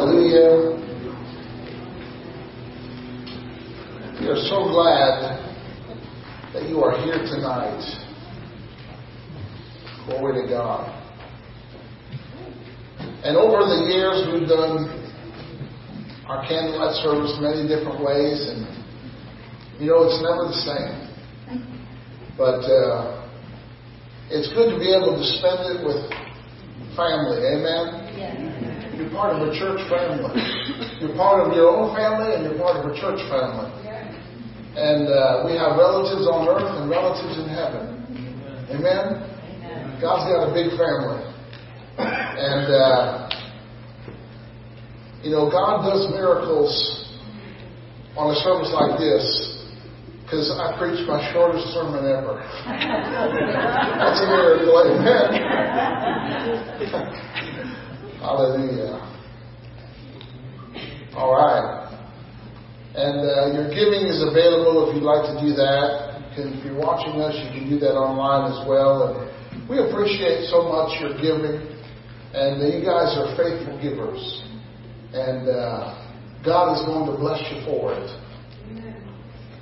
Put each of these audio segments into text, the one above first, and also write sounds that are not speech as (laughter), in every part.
Hallelujah. We are so glad that you are here tonight. Glory to God. And over the years, we've done our candlelight service many different ways, and you know, it's never the same. But uh, it's good to be able to spend it with family. Amen. Part of a church family. You're part of your own family and you're part of a church family. And uh, we have relatives on earth and relatives in heaven. Amen? God's got a big family. And, uh, you know, God does miracles on a service like this because I preached my shortest sermon ever. That's a miracle. Amen. (laughs) Hallelujah. All right. And uh, your giving is available if you'd like to do that. Can, if you're watching us, you can do that online as well. And we appreciate so much your giving. And you guys are faithful givers. And uh, God is going to bless you for it.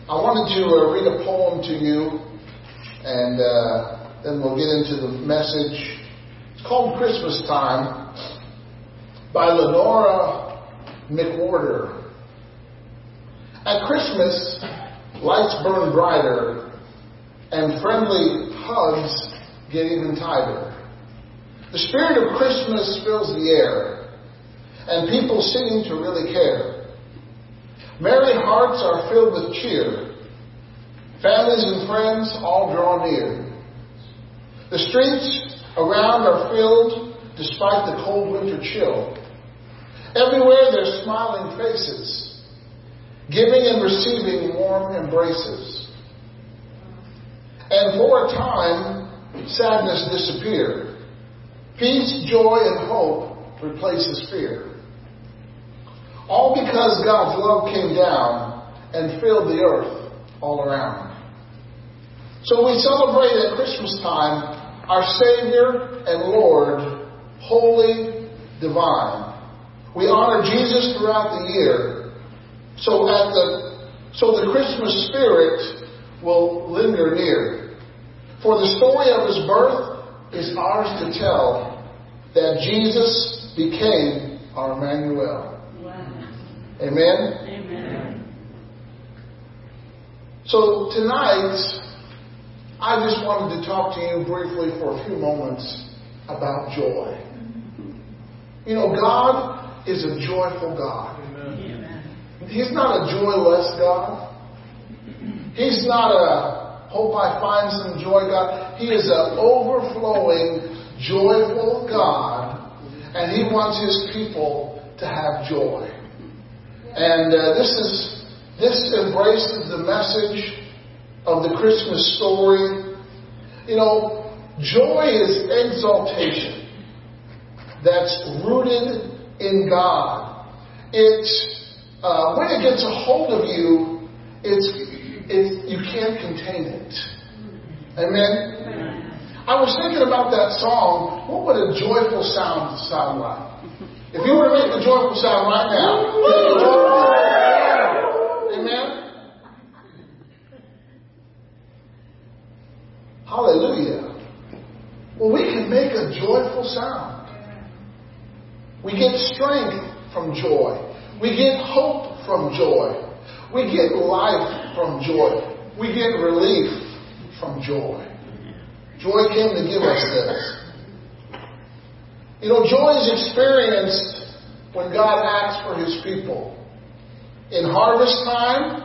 I wanted to uh, read a poem to you, and uh, then we'll get into the message. It's called Christmas Time by Lenora McWhorter. At Christmas, lights burn brighter, and friendly hugs get even tighter. The spirit of Christmas fills the air, and people seem to really care. Merry hearts are filled with cheer. Families and friends all draw near. The streets around are filled despite the cold winter chill. Everywhere there's smiling faces, giving and receiving warm embraces. And for a time, sadness disappeared. Peace, joy, and hope replaces fear. All because God's love came down and filled the earth all around. So we celebrate at Christmas time our Savior and Lord, holy, divine. We honor Jesus throughout the year. So at the so the Christmas spirit will linger near. For the story of his birth is ours to tell that Jesus became our Emmanuel. Amen? Amen. So tonight, I just wanted to talk to you briefly for a few moments about joy. You know, God is a joyful God. Amen. He's not a joyless God. He's not a hope I find some joy God. He is an overflowing, joyful God, and He wants His people to have joy. And uh, this is this embraces the message of the Christmas story. You know, joy is exaltation that's rooted in God. It's uh, when it gets a hold of you, it's, it's you can't contain it. Amen. I was thinking about that song. What would a joyful sound sound like? If you were to make a joyful sound right now, (laughs) Amen? Hallelujah. Well, we can make a joyful sound. We get strength from joy. We get hope from joy. We get life from joy. We get relief from joy. Joy came to give us this. You know, joy is experienced when God acts for his people in harvest time,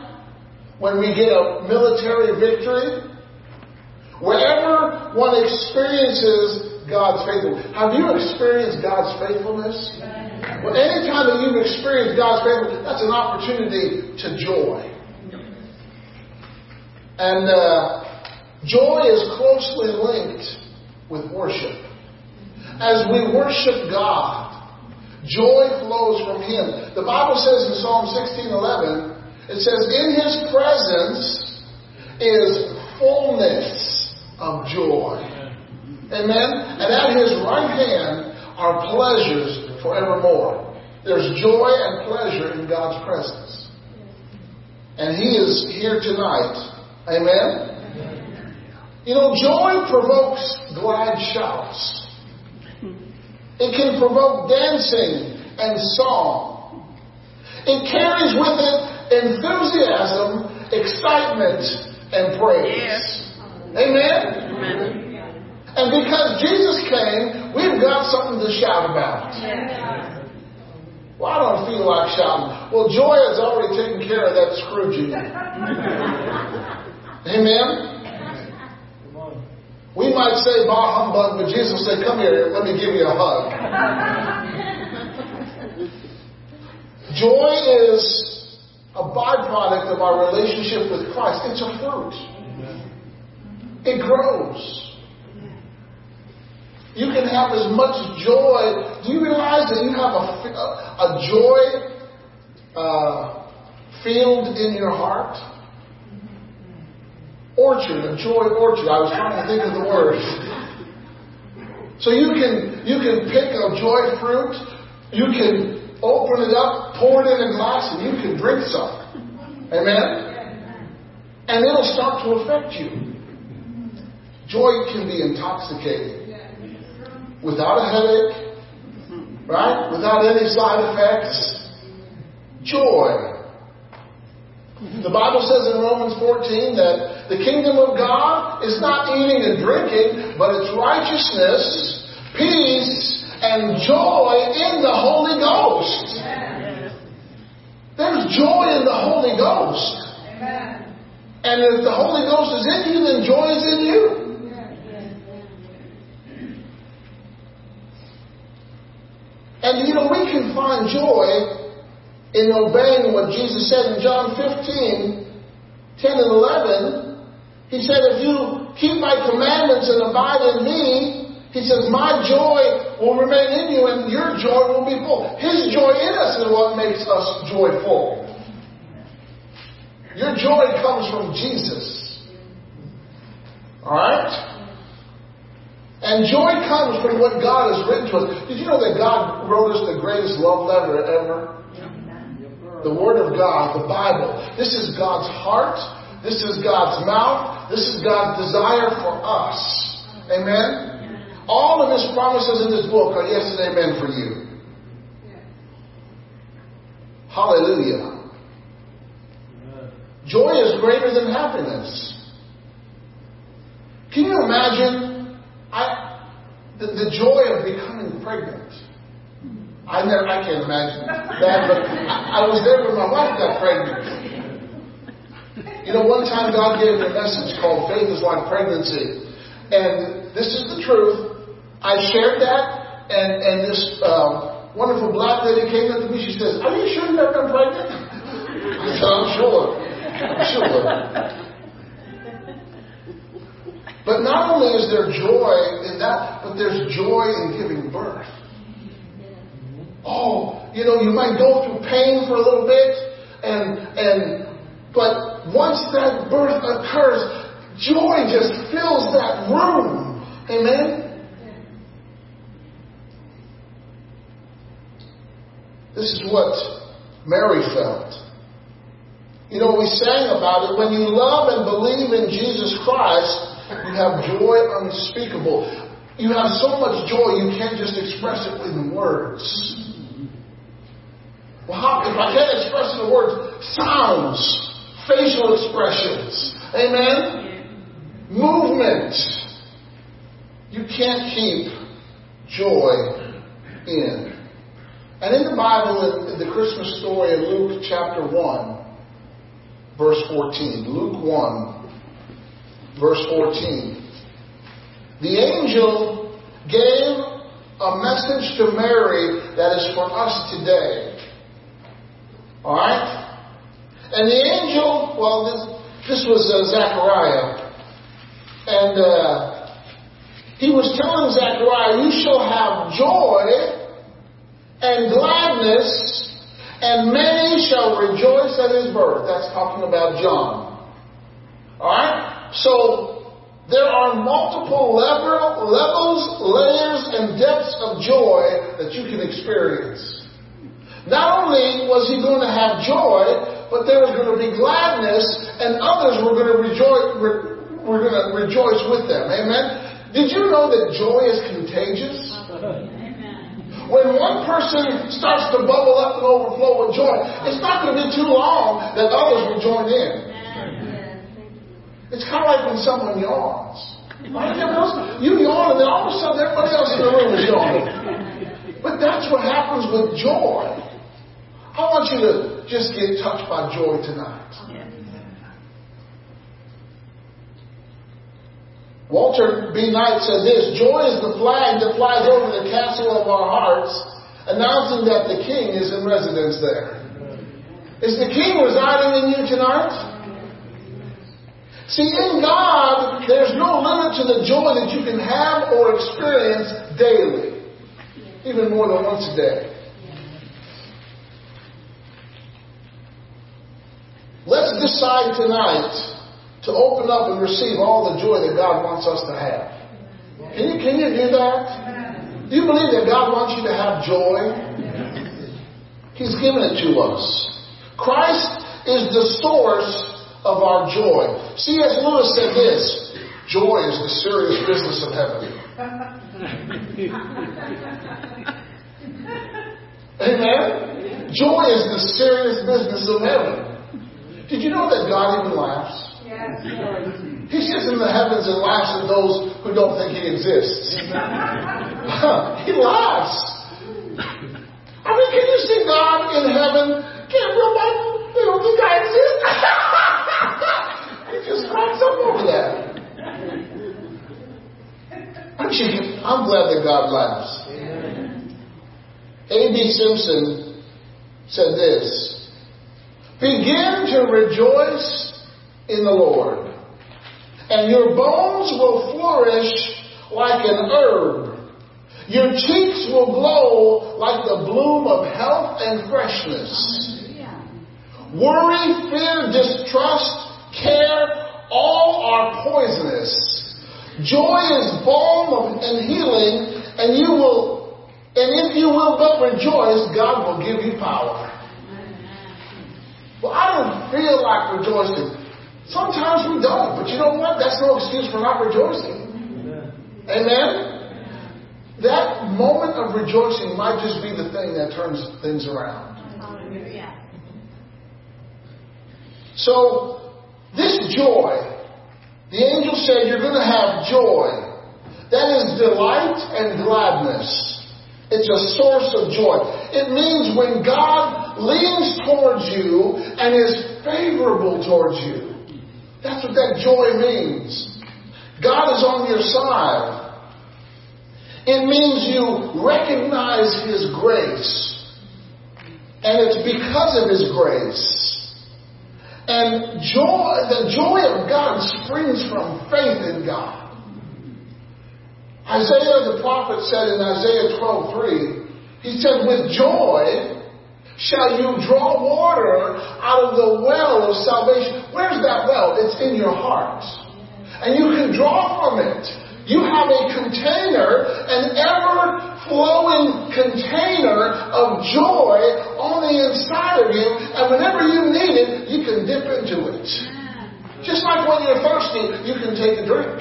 when we get a military victory, wherever one experiences God's faithfulness. Have you experienced God's faithfulness? Well, anytime that you've experienced God's faithfulness, that's an opportunity to joy. And uh, joy is closely linked with worship. As we worship God, Joy flows from Him. The Bible says in Psalm 16:11, it says, "In His presence is fullness of joy." Amen. And at His right hand are pleasures forevermore. There's joy and pleasure in God's presence. And He is here tonight. Amen. You know, joy provokes glad shouts. It can provoke dancing and song. It carries with it enthusiasm, excitement, and praise. Amen? Amen? And because Jesus came, we've got something to shout about. Well, I don't feel like shouting. Well, joy has already taken care of that Scrooge. Amen? We might say bah humbug, but Jesus said, Come here, let me give you a hug. Joy is a byproduct of our relationship with Christ. It's a fruit. It grows. You can have as much joy. Do you realize that you have a, a, joy uh, field in your heart? Orchard, a joy orchard. I was trying to think of the word. So you can you can pick a joy fruit, you can open it up, pour it in a glass, and you can drink some. Amen? And it'll start to affect you. Joy can be intoxicating. Without a headache, right? Without any side effects. Joy the Bible says in Romans 14 that the kingdom of God is not eating and drinking, but it's righteousness, peace, and joy in the Holy Ghost. There's joy in the Holy Ghost. And if the Holy Ghost is in you, then joy is in you. And you know, we can find joy in obeying what Jesus said in John 15, 10 and 11, he said, if you keep my commandments and abide in me, he says, my joy will remain in you and your joy will be full. His joy in us is what makes us joyful. Your joy comes from Jesus. Alright? And joy comes from what God has written to us. Did you know that God wrote us the greatest love letter ever? the Word of God, the Bible. This is God's heart. This is God's mouth. This is God's desire for us. Amen? All of His promises in this book are yes and amen for you. Hallelujah. Joy is greater than happiness. Can you imagine I, the, the joy of becoming pregnant? I never, I can't imagine that, but I, I was there when my wife got pregnant. You know, one time God gave me a message called Faith is Like Pregnancy. And this is the truth. I shared that, and, and this uh, wonderful black lady came up to me. She says, Are you sure you've never been pregnant? (laughs) I said, I'm sure. I'm sure. But not only is there joy in that, but there's joy in giving birth. Oh, you know, you might go through pain for a little bit, and and but once that birth occurs, joy just fills that room. Amen? This is what Mary felt. You know, we sang about it. When you love and believe in Jesus Christ, you have joy unspeakable. You have so much joy, you can't just express it in words. Well, how, if I can't express it in words, sounds facial expressions. Amen? Movement. You can't keep joy in. And in the Bible, in the Christmas story in Luke chapter 1, verse 14, Luke 1, verse 14, the angel gave a message to Mary that is for us today. All right? And the angel, well, this, this was uh, Zechariah. And uh, he was telling Zechariah, You shall have joy and gladness, and many shall rejoice at his birth. That's talking about John. Alright? So, there are multiple level, levels, layers, and depths of joy that you can experience. Not only was he going to have joy, but there was going to be gladness, and others were going to rejoice. Were going to rejoice with them. Amen. Did you know that joy is contagious? When one person starts to bubble up and overflow with joy, it's not going to be too long that others will join in. It's kind of like when someone yawns. You yawn, and then all of a sudden everybody else in the room is yawning. But that's what happens with joy. I want you to just get touched by joy tonight. Walter B. Knight said this Joy is the flag that flies over the castle of our hearts, announcing that the king is in residence there. Is the king residing in you tonight? See, in God, there's no limit to the joy that you can have or experience daily, even more than once a day. Let's decide tonight to open up and receive all the joy that God wants us to have. Can you, can you do that? Do you believe that God wants you to have joy? He's given it to us. Christ is the source of our joy. C.S. Lewis said this Joy is the serious business of heaven. (laughs) Amen? Joy is the serious business of heaven. Did you know that God even laughs? Yes. He sits in the heavens and laughs at those who don't think He exists. (laughs) he laughs. I mean, can you see God in heaven? Can't nobody, you don't think I exist? he just cracks up over that. Actually, I'm glad that God laughs. A.B. Simpson said this Begin to rejoice in the Lord, and your bones will flourish like an herb. Your cheeks will glow like the bloom of health and freshness. Worry, fear, distrust, care, all are poisonous. Joy is balm and healing, and you will, and if you will but rejoice, God will give you power. Well, I don't feel like rejoicing. Sometimes we don't, but you know what? That's no excuse for not rejoicing. Amen? Amen? That moment of rejoicing might just be the thing that turns things around. So, this joy, the angel said you're going to have joy. That is delight and gladness. It's a source of joy. It means when God leans towards you and is favorable towards you. That's what that joy means. God is on your side. It means you recognize His grace. And it's because of His grace. And joy, the joy of God springs from faith in God. Isaiah the prophet said in Isaiah 12:3, he said, "With joy shall you draw water out of the well of salvation." Where's that well? It's in your heart. And you can draw from it. You have a container, an ever flowing container of joy on the inside of you, and whenever you need it, you can dip into it. Just like when you're thirsty, you can take a drink.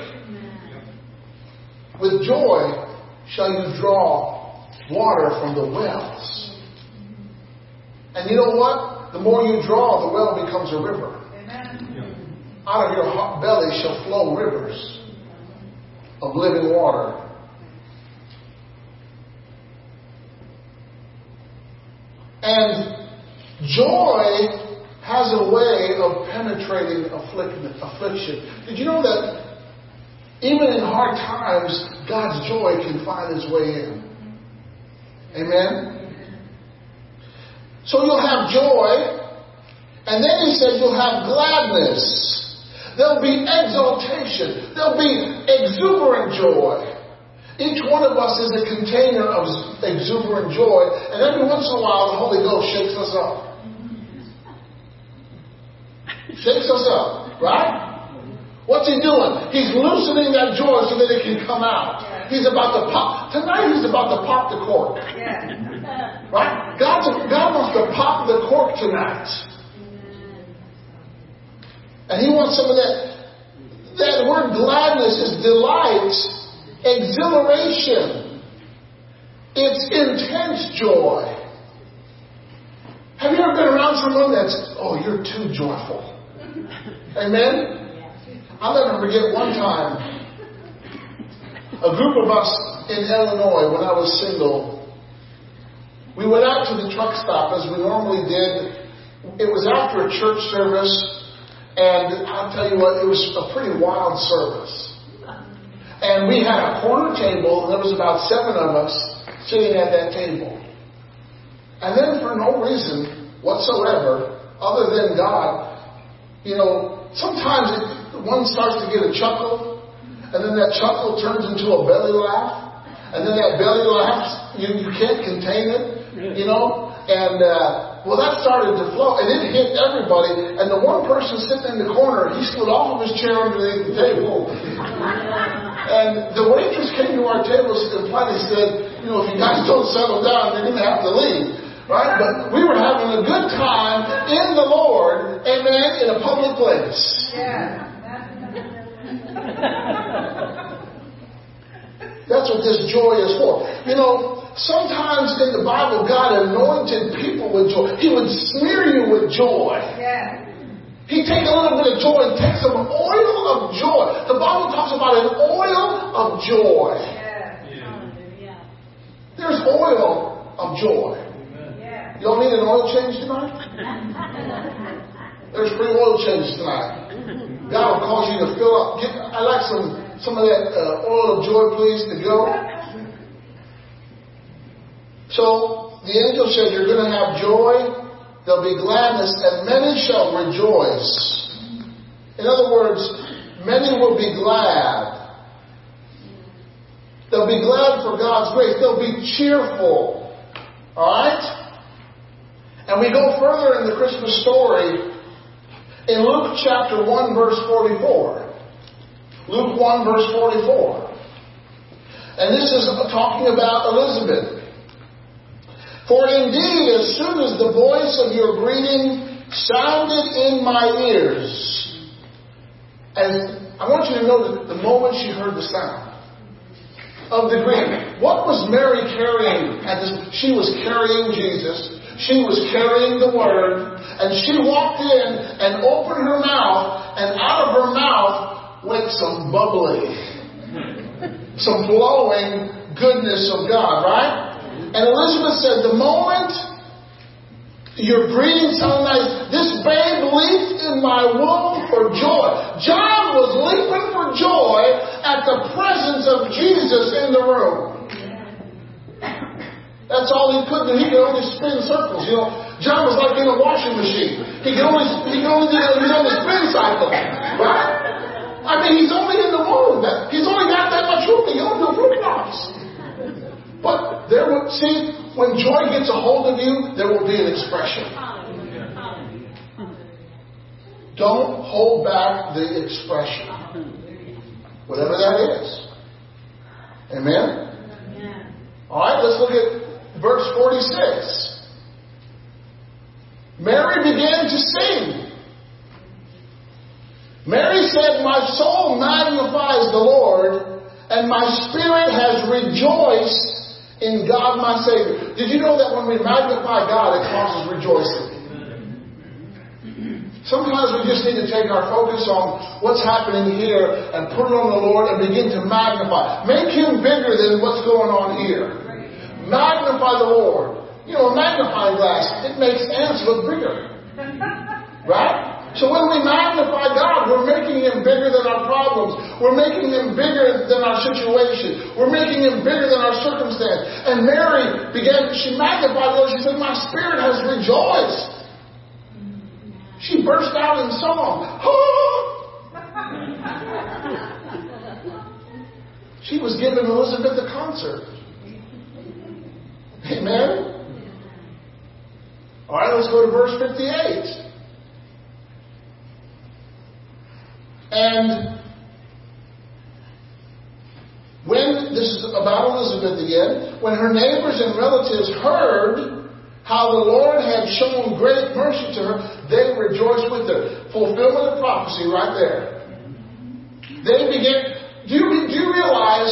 With joy shall you draw water from the wells. And you know what? The more you draw, the well becomes a river. Out of your belly shall flow rivers of living water. And joy has a way of penetrating affliction. Did you know that even in hard times, God's joy can find its way in. Amen? So you'll have joy, and then he said you'll have gladness. There'll be exaltation. There'll be exuberant joy. Each one of us is a container of exuberant joy, and every once in a while the Holy Ghost shakes us up. Shakes us up, right? What's he doing? He's loosening that joy so that it can come out. He's about to pop. Tonight he's about to pop the cork. Right? God's, God wants to pop the cork tonight. And he wants some of that. That word gladness is delight, exhilaration. It's intense joy. Have you ever been around someone that's, oh, you're too joyful? Amen? I'll never forget one time, a group of us in Illinois when I was single, we went out to the truck stop as we normally did. It was after a church service, and I'll tell you what, it was a pretty wild service. And we had a corner table, and there was about seven of us sitting at that table. And then for no reason whatsoever, other than God, you know, sometimes it, one starts to get a chuckle, and then that chuckle turns into a belly laugh, and then that belly laugh, you, you can't contain it, you know? And, uh, well, that started to flow, and it hit everybody, and the one person sitting in the corner, he slid off of his chair underneath the table. (laughs) and the waitress came to our table and finally said, you know, if you guys don't settle down, you're going to have to leave. Right? But we were having a good time in the Lord, amen, in a public place. Yeah. (laughs) That's what this joy is for. You know, sometimes in the Bible, God anointed people with joy. He would smear you with joy. Yeah. He'd take a little bit of joy and take some oil of joy. The Bible talks about an oil of joy. Yeah. There's oil of joy. Yeah. Y'all need an oil change tonight? (laughs) There's free oil change tonight. God will cause you to fill up. Get, I like some some of that uh, oil of joy, please, to go. So the angel said, You're going to have joy, there'll be gladness, and many shall rejoice. In other words, many will be glad. They'll be glad for God's grace. They'll be cheerful. Alright? And we go further in the Christmas story in Luke chapter 1 verse 44. Luke 1 verse 44. And this is talking about Elizabeth. For indeed, as soon as the voice of your greeting sounded in my ears, and I want you to know that the moment she heard the sound of the greeting, what was Mary carrying? She was carrying Jesus. She was carrying the Word. And she walked in and opened her mouth, and out of her mouth went some bubbling, some flowing goodness of God, right? And Elizabeth said, the moment You're breathing so nice. This babe leaped in my womb for joy. John was leaping for joy at the presence of Jesus in the room. That's all he could do. He could only spin circles. You know, John was like in a washing machine. He could only he could only do he was on the spin cycle. Right? I mean, he's only in the womb. He's only got that much room. He only do fruit crops. But there will see when joy gets a hold of you, there will be an expression. Don't hold back the expression. Whatever that is. Amen? All right, let's look at verse 46. Mary began to sing. Mary said, My soul magnifies the Lord, and my spirit has rejoiced in God my Savior. Did you know that when we magnify God, it causes rejoicing? Sometimes we just need to take our focus on what's happening here and put it on the Lord and begin to magnify. Make Him bigger than what's going on here. Magnify the Lord. You know, a magnifying glass, it makes ants look bigger. Right? So when we magnify God, we're making Him bigger than our problems. We're making Him bigger than our situation. We're making Him bigger than our circumstance. And Mary began, she magnified God. She said, My spirit has rejoiced. She burst out in song. (laughs) she was giving Elizabeth a concert. Amen? All right, let's go to verse 58. And when, this is about Elizabeth again, when her neighbors and relatives heard how the Lord had shown great mercy to her, they rejoiced with her. Fulfillment of prophecy right there. They began, do you, do you realize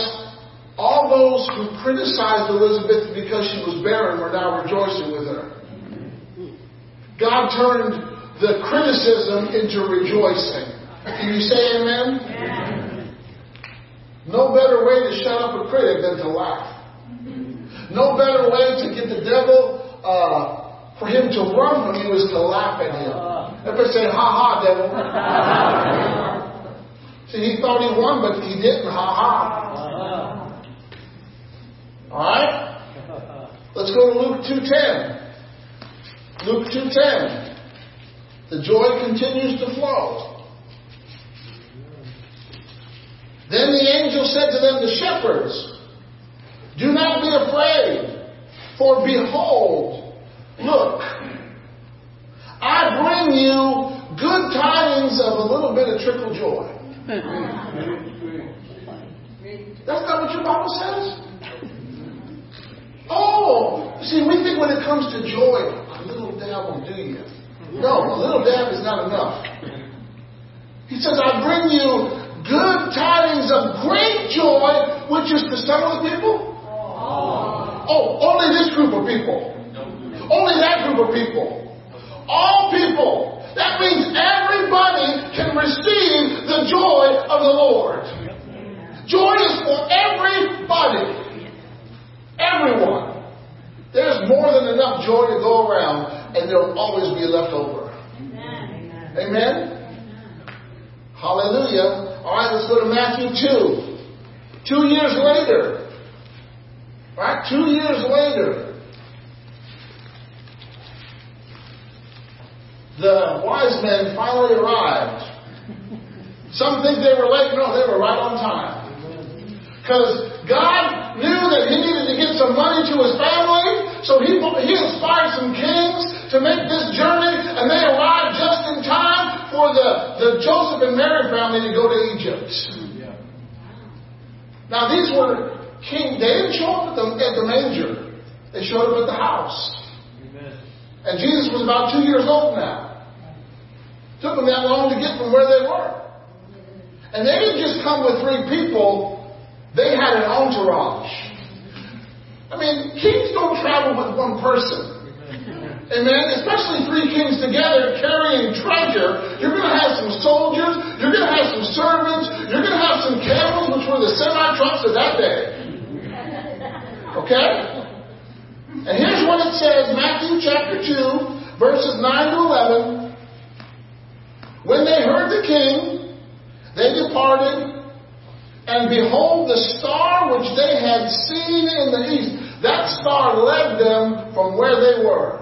all those who criticized Elizabeth because she was barren were now rejoicing with her? God turned the criticism into rejoicing. Can you say amen? amen? No better way to shut up a critic than to laugh. No better way to get the devil, uh, for him to run from you is to laugh at him. Everybody say, ha ha, devil. See, he thought he won, but he didn't. Ha ha. Alright? Let's go to Luke 2.10. Luke 2.10. The joy continues to flow. Then the angel said to them, the shepherds, Do not be afraid, for behold, look, I bring you good tidings of a little bit of trickle joy. That's not what your Bible says. Oh, see, we think when it comes to joy, a little dab will do you. No, a little dab is not enough. He says, I bring you good tidings of great joy, which is to some of the people? Oh. oh, only this group of people. Only that group of people. All people. That means everybody can receive the joy of the Lord. Joy is for everybody. Everyone. There's more than enough joy to go around, and there'll always be left over. Amen. Amen? Hallelujah. All right, let's go to Matthew 2. Two years later. Right, two years later. The wise men finally arrived. Some think they were late. No, they were right on time. Because God knew that he needed to get some money to his family, so he, he inspired some kings to make this journey, and they arrived for the, the Joseph and Mary family to go to Egypt. Now these were king. They didn't show up at the, at the manger. They showed up at the house. Amen. And Jesus was about two years old now. Took them that long to get from where they were. And they didn't just come with three people. They had an entourage. I mean, kings don't travel with one person. Amen. Especially three kings together carrying treasure. You're going to have some soldiers. You're going to have some servants. You're going to have some camels, which were the semi trucks of that day. Okay? And here's what it says Matthew chapter 2, Verses 9 to 11. When they heard the king, they departed, and behold, the star which they had seen in the east, that star led them from where they were.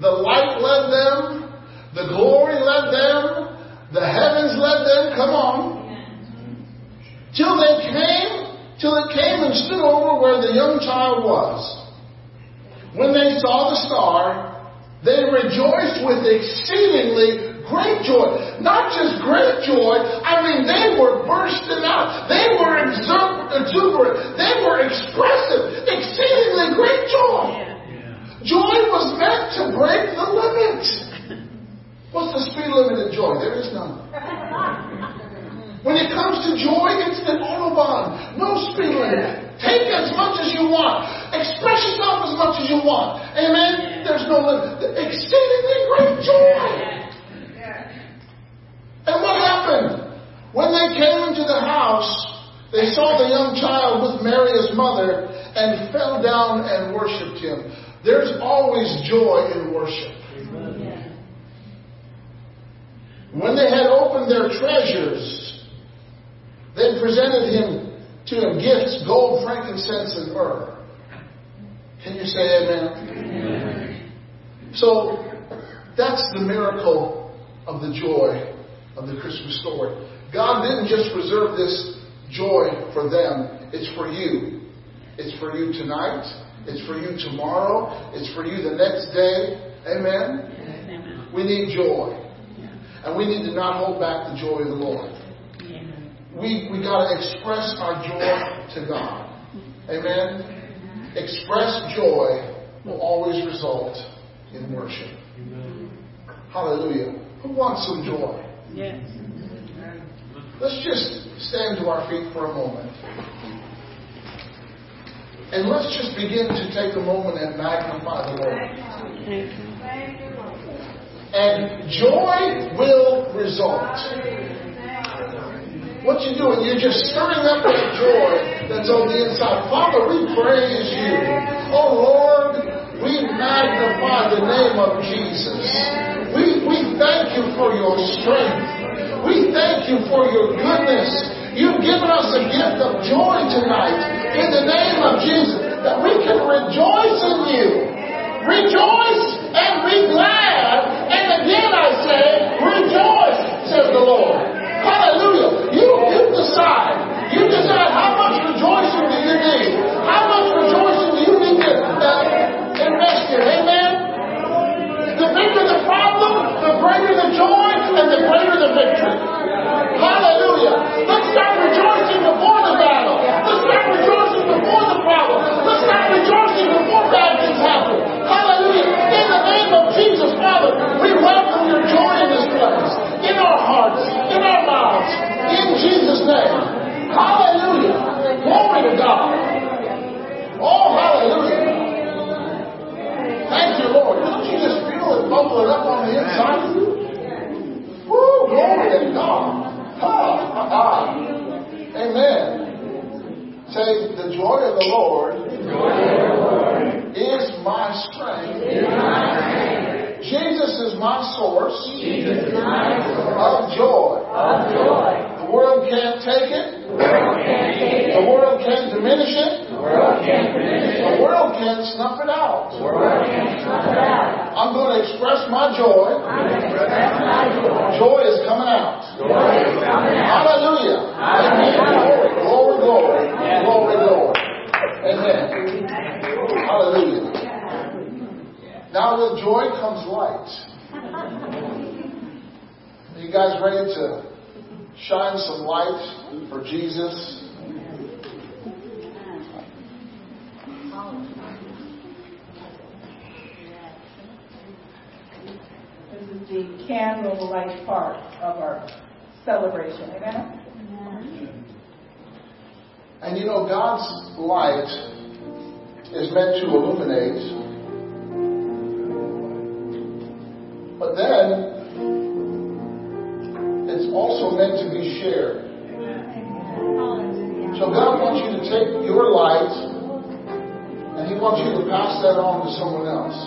The light led them, the glory led them, the heavens led them. Come on. Till they came, till it came and stood over where the young child was. When they saw the star, they rejoiced with exceedingly great joy. Not just great joy, I mean, they were bursting out. They were exuberant. They were expressive. Exceedingly great joy. Joy was meant to break the limit. What's the speed limit in joy? There is none. When it comes to joy, it's an autobahn. No speed limit. Take as much as you want. Express yourself as much as you want. Amen? There's no limit. Exceedingly great joy. And what happened? When they came into the house, they saw the young child with Mary, his mother, and fell down and worshiped him. There's always joy in worship. When they had opened their treasures, they presented him to him gifts, gold, frankincense, and myrrh. Can you say amen? amen? So that's the miracle of the joy of the Christmas story. God didn't just reserve this joy for them, it's for you. It's for you tonight. It's for you tomorrow. It's for you the next day. Amen? Amen. We need joy. And we need to not hold back the joy of the Lord we, we got to express our joy to God. Amen? Express joy will always result in worship. Hallelujah. Who wants some joy? Yes. Let's just stand to our feet for a moment. And let's just begin to take a moment and magnify the Lord. And joy will result. What you doing? You're just stirring up that joy that's on the inside. Father, we praise you. Oh Lord, we magnify the name of Jesus. We, we thank you for your strength. We thank you for your goodness. You've given us a gift of joy tonight in the name of Jesus that we can rejoice in you. Rejoice and be glad. And again I say, rejoice, says the Lord. Hallelujah. You, you decide. You decide how much rejoicing do you need. How much rejoicing do you need to uh, invest in. Amen? The bigger the problem, the greater the joy, and the greater the victory. Hallelujah. Let's start rejoicing before the battle. Let's start rejoicing before the problem. Let's start rejoicing before bad things happen. Hallelujah. In the name of Jesus, Father, we welcome your joy in this place, in our hearts, in our mouths, in Jesus' name. Hallelujah. Glory to God. Oh, hallelujah. Thank you, Lord. Don't you just feel it bubbling up on the inside of you? Woo, glory to God. Ha, ha, ha. Amen. Say, the joy of the Lord, is my strength. Jesus is my source, of joy. The world can't take it. The world can't diminish it. The world can't snuff it out. I'm going to express my joy. Joy is coming out. Hallelujah. Amen. Glory, glory, glory, glory. Amen. Hallelujah. Now with joy comes light. Are you guys ready to shine some light for Jesus? This is the candlelight part of our celebration. Amen? And you know, God's light is meant to illuminate. But then, it's also meant to be shared. So God wants you to take your light and He wants you to pass that on to someone else.